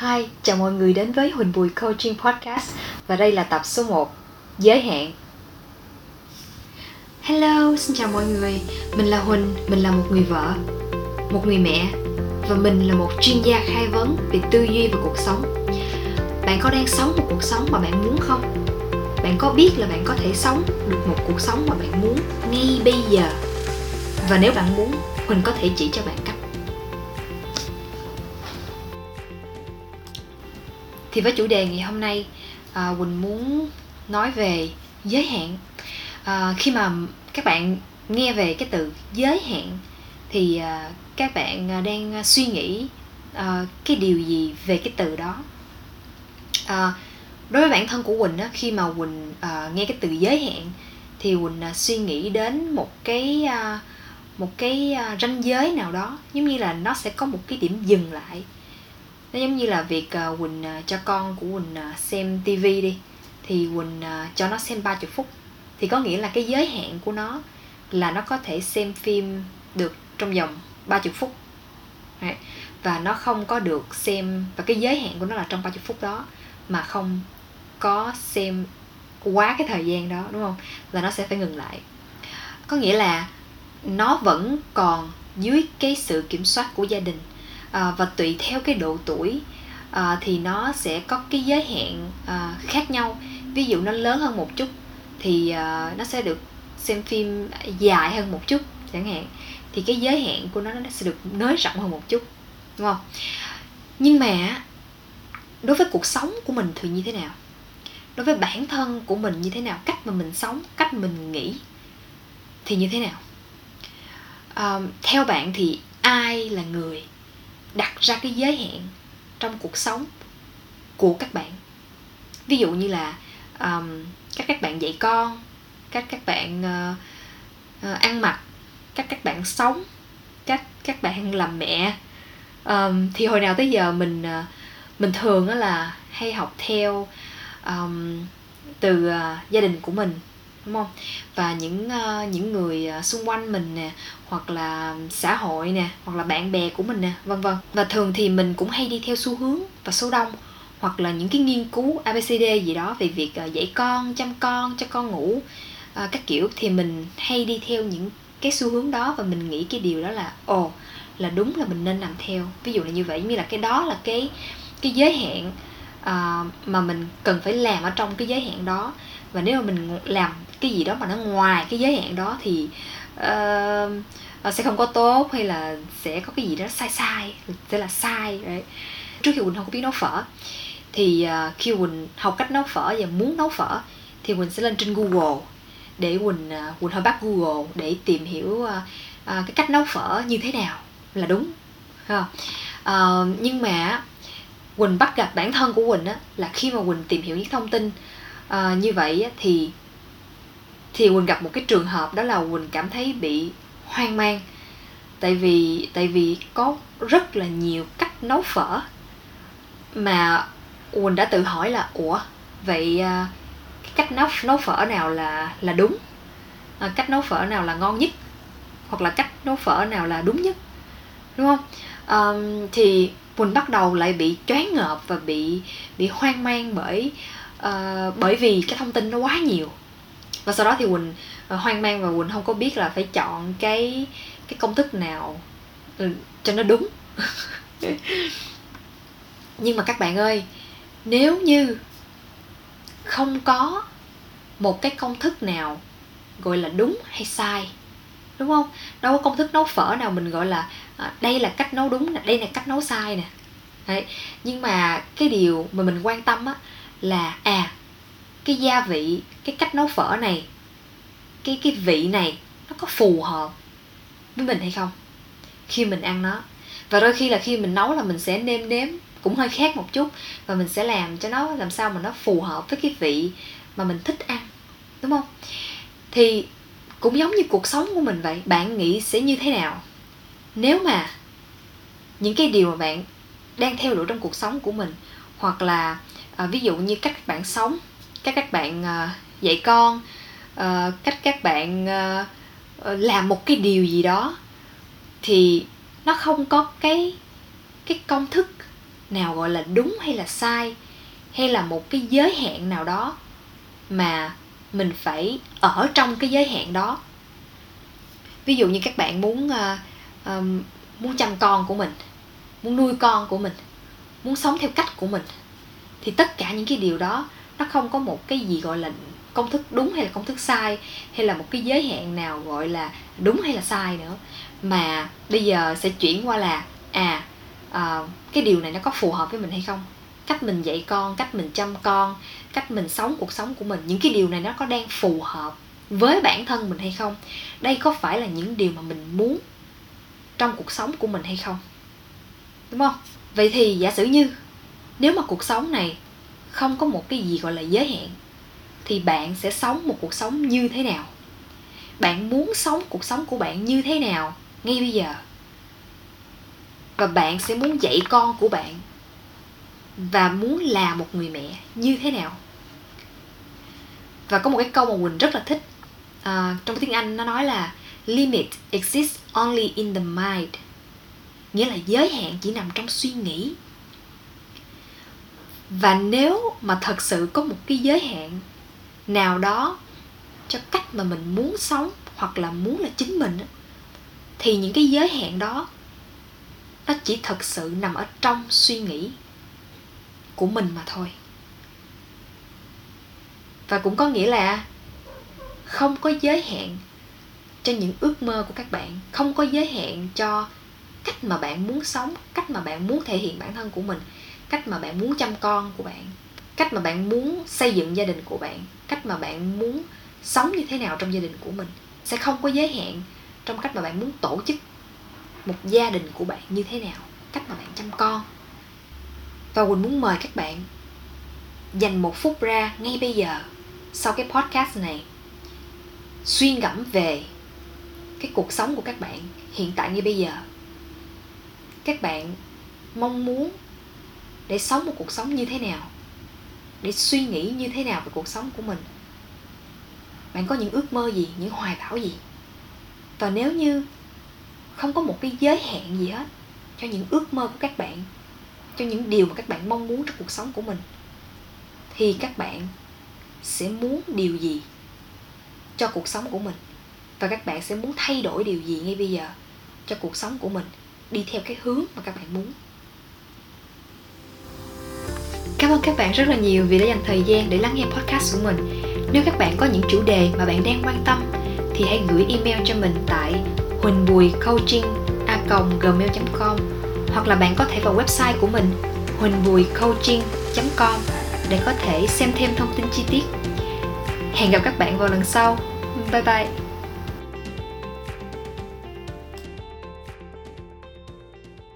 Hi, chào mọi người đến với Huỳnh Bùi Coaching Podcast và đây là tập số 1 Giới hạn Hello, xin chào mọi người Mình là Huỳnh, mình là một người vợ, một người mẹ và mình là một chuyên gia khai vấn về tư duy và cuộc sống Bạn có đang sống một cuộc sống mà bạn muốn không? Bạn có biết là bạn có thể sống được một cuộc sống mà bạn muốn ngay bây giờ? Và nếu bạn muốn, Huỳnh có thể chỉ cho bạn thì với chủ đề ngày hôm nay à, quỳnh muốn nói về giới hạn. À, khi mà các bạn nghe về cái từ giới hạn thì à, các bạn à, đang suy nghĩ à, cái điều gì về cái từ đó. À, đối với bản thân của quỳnh á, khi mà quỳnh à, nghe cái từ giới hạn thì quỳnh à, suy nghĩ đến một cái à, một cái à, ranh giới nào đó. Giống như là nó sẽ có một cái điểm dừng lại nó giống như là việc uh, quỳnh uh, cho con của quỳnh uh, xem tivi đi. Thì quỳnh uh, cho nó xem 30 phút. Thì có nghĩa là cái giới hạn của nó là nó có thể xem phim được trong vòng 30 phút. Và nó không có được xem và cái giới hạn của nó là trong 30 phút đó mà không có xem quá cái thời gian đó đúng không? Là nó sẽ phải ngừng lại. Có nghĩa là nó vẫn còn dưới cái sự kiểm soát của gia đình à, và tùy theo cái độ tuổi à, thì nó sẽ có cái giới hạn à, khác nhau. Ví dụ nó lớn hơn một chút thì à, nó sẽ được xem phim dài hơn một chút chẳng hạn. Thì cái giới hạn của nó nó sẽ được nới rộng hơn một chút đúng không? Nhưng mà đối với cuộc sống của mình thì như thế nào? Đối với bản thân của mình như thế nào? Cách mà mình sống cách mình nghĩ thì như thế nào? À, theo bạn thì ai là người đặt ra cái giới hạn trong cuộc sống của các bạn. Ví dụ như là um, các các bạn dạy con các các bạn uh, uh, ăn mặc các các bạn sống các các bạn làm mẹ. Um, thì hồi nào tới giờ mình uh, mình thường là hay học theo um, từ uh, gia đình của mình đúng không? Và những uh, những người ờ, xung quanh mình nè hoặc là xã hội nè hoặc là bạn bè của mình nè vân vân. Và thường thì mình cũng hay đi theo xu hướng và số đông hoặc là những cái nghiên cứu abcd gì đó về việc uh, dạy con chăm con cho con ngủ uh, các kiểu. Thì mình hay đi theo những cái xu hướng đó và mình nghĩ cái điều đó là ồ là đúng là mình nên làm theo. Ví dụ là như vậy như là cái đó là cái cái giới hạn uh, mà mình cần phải làm ở trong cái giới hạn đó. Và nếu mà mình làm cái gì đó mà nó ngoài cái giới hạn đó thì uh, sẽ không có tốt hay là sẽ có cái gì đó sai sai sẽ là sai đấy trước khi quỳnh không có biết nấu phở thì uh, khi quỳnh học cách nấu phở và muốn nấu phở thì quỳnh sẽ lên trên google để quỳnh uh, quỳnh hỏi bác google để tìm hiểu uh, uh, cái cách nấu phở như thế nào là đúng không? Uh, nhưng mà quỳnh bắt gặp bản thân của quỳnh á là khi mà quỳnh tìm hiểu những thông tin uh, như vậy á, thì thì quỳnh gặp một cái trường hợp đó là quỳnh cảm thấy bị hoang mang. Tại vì tại vì có rất là nhiều cách nấu phở mà quỳnh đã tự hỏi là ủa vậy à, cái cách nấu nấu phở nào là là đúng? À, cách nấu phở nào là ngon nhất? Hoặc là cách nấu phở nào là đúng nhất? Đúng không? À, thì quỳnh bắt đầu lại bị choáng ngợp và bị bị hoang mang bởi uh, bởi vì cái thông tin nó quá nhiều và sau đó thì quỳnh ờ, hoang mang và quỳnh không có biết là phải chọn cái cái công thức nào ừ, cho nó đúng nhưng mà các bạn ơi nếu như không có một cái công thức nào gọi là đúng hay sai đúng không đâu có công thức nấu phở nào mình gọi là à, đây là cách nấu đúng nè đây là cách nấu sai nè Đấy. nhưng mà cái điều mà mình quan tâm á là à cái gia vị cái cách nấu phở này cái cái vị này nó có phù hợp với mình hay không? Khi mình ăn nó. Và đôi khi là khi mình nấu là mình sẽ nêm nếm cũng hơi khác một chút và mình sẽ làm cho nó làm sao mà nó phù hợp với cái vị mà mình thích ăn đúng không? Thì cũng giống như cuộc sống của mình vậy bạn nghĩ sẽ như thế nào? Nếu mà những cái điều mà bạn đang theo đuổi trong cuộc sống của mình hoặc là à, ví dụ như cách bạn sống cách các bạn à, dạy con uh, cách các bạn uh, làm một cái điều gì đó thì nó không có cái cái công thức nào gọi là đúng hay là sai hay là một cái giới hạn nào đó mà mình phải ở trong cái giới hạn đó. Ví dụ như các bạn muốn uh, um, muốn chăm con của mình muốn nuôi con của mình muốn sống theo cách của mình thì tất cả những cái điều đó nó không có một cái gì gọi là công thức đúng hay là công thức sai hay là một cái giới hạn nào gọi là đúng hay là sai nữa. Mà bây giờ sẽ chuyển qua là à uh, cái điều này nó có phù hợp với mình hay không? Cách mình dạy con cách mình chăm con cách mình sống cuộc sống của mình những cái điều này nó có đang phù hợp với bản thân mình hay không? Đây có phải là những điều mà mình muốn trong cuộc sống của mình hay không? Đúng không? Vậy thì giả sử như nếu mà cuộc sống này không có một cái gì gọi là giới hạn thì bạn sẽ sống một cuộc sống như thế nào? Bạn muốn sống cuộc sống của bạn như thế nào ngay bây giờ? Và bạn sẽ muốn dạy con của bạn và muốn là một người mẹ như thế nào? Và có một cái câu mà quỳnh rất là thích à, trong tiếng anh nó nói là limit exists only in the mind. Nghĩa là giới hạn chỉ nằm trong suy nghĩ. Và nếu mà thật sự có một cái giới hạn nào đó cho cách mà mình muốn sống hoặc là muốn là chính mình thì những cái giới hạn đó, nó chỉ thật sự nằm ở trong suy nghĩ của mình mà thôi. Và cũng có nghĩa là không có giới hạn cho những ước mơ của các bạn, không có giới hạn cho cách mà bạn muốn sống, cách mà bạn muốn thể hiện bản thân của mình, cách mà bạn muốn chăm con của bạn, cách mà bạn muốn xây dựng gia đình của bạn cách mà bạn muốn sống như thế nào trong gia đình của mình. Sẽ không có giới hạn trong cách mà bạn muốn tổ chức một gia đình của bạn như thế nào, cách mà bạn chăm con. Và quỳnh muốn mời các bạn dành một phút ra ngay bây giờ, sau cái podcast này, suy ngẫm về cái cuộc sống của các bạn hiện tại như bây giờ. Các bạn mong muốn để sống một cuộc sống như thế nào? Để suy nghĩ như thế nào về cuộc sống của mình. Bạn có những ước mơ gì, những hoài bão gì? Và nếu như không có một cái giới hạn gì hết cho những ước mơ của các bạn, cho những điều mà các bạn mong muốn trong cuộc sống của mình, thì các bạn sẽ muốn điều gì cho cuộc sống của mình? Và các bạn sẽ muốn thay đổi điều gì ngay bây giờ cho cuộc sống của mình, đi theo cái hướng mà các bạn muốn? Cảm ơn các bạn rất là nhiều vì đã dành thời gian để lắng nghe podcast của mình. Nếu các bạn có những chủ đề mà bạn đang quan tâm, thì hãy gửi email cho mình tại huỳnh bùi coaching a gmail.com hoặc là bạn có thể vào website của mình huỳnh bùi coaching.com để có thể xem thêm thông tin chi tiết. Hẹn gặp các bạn vào lần sau. Bye bye.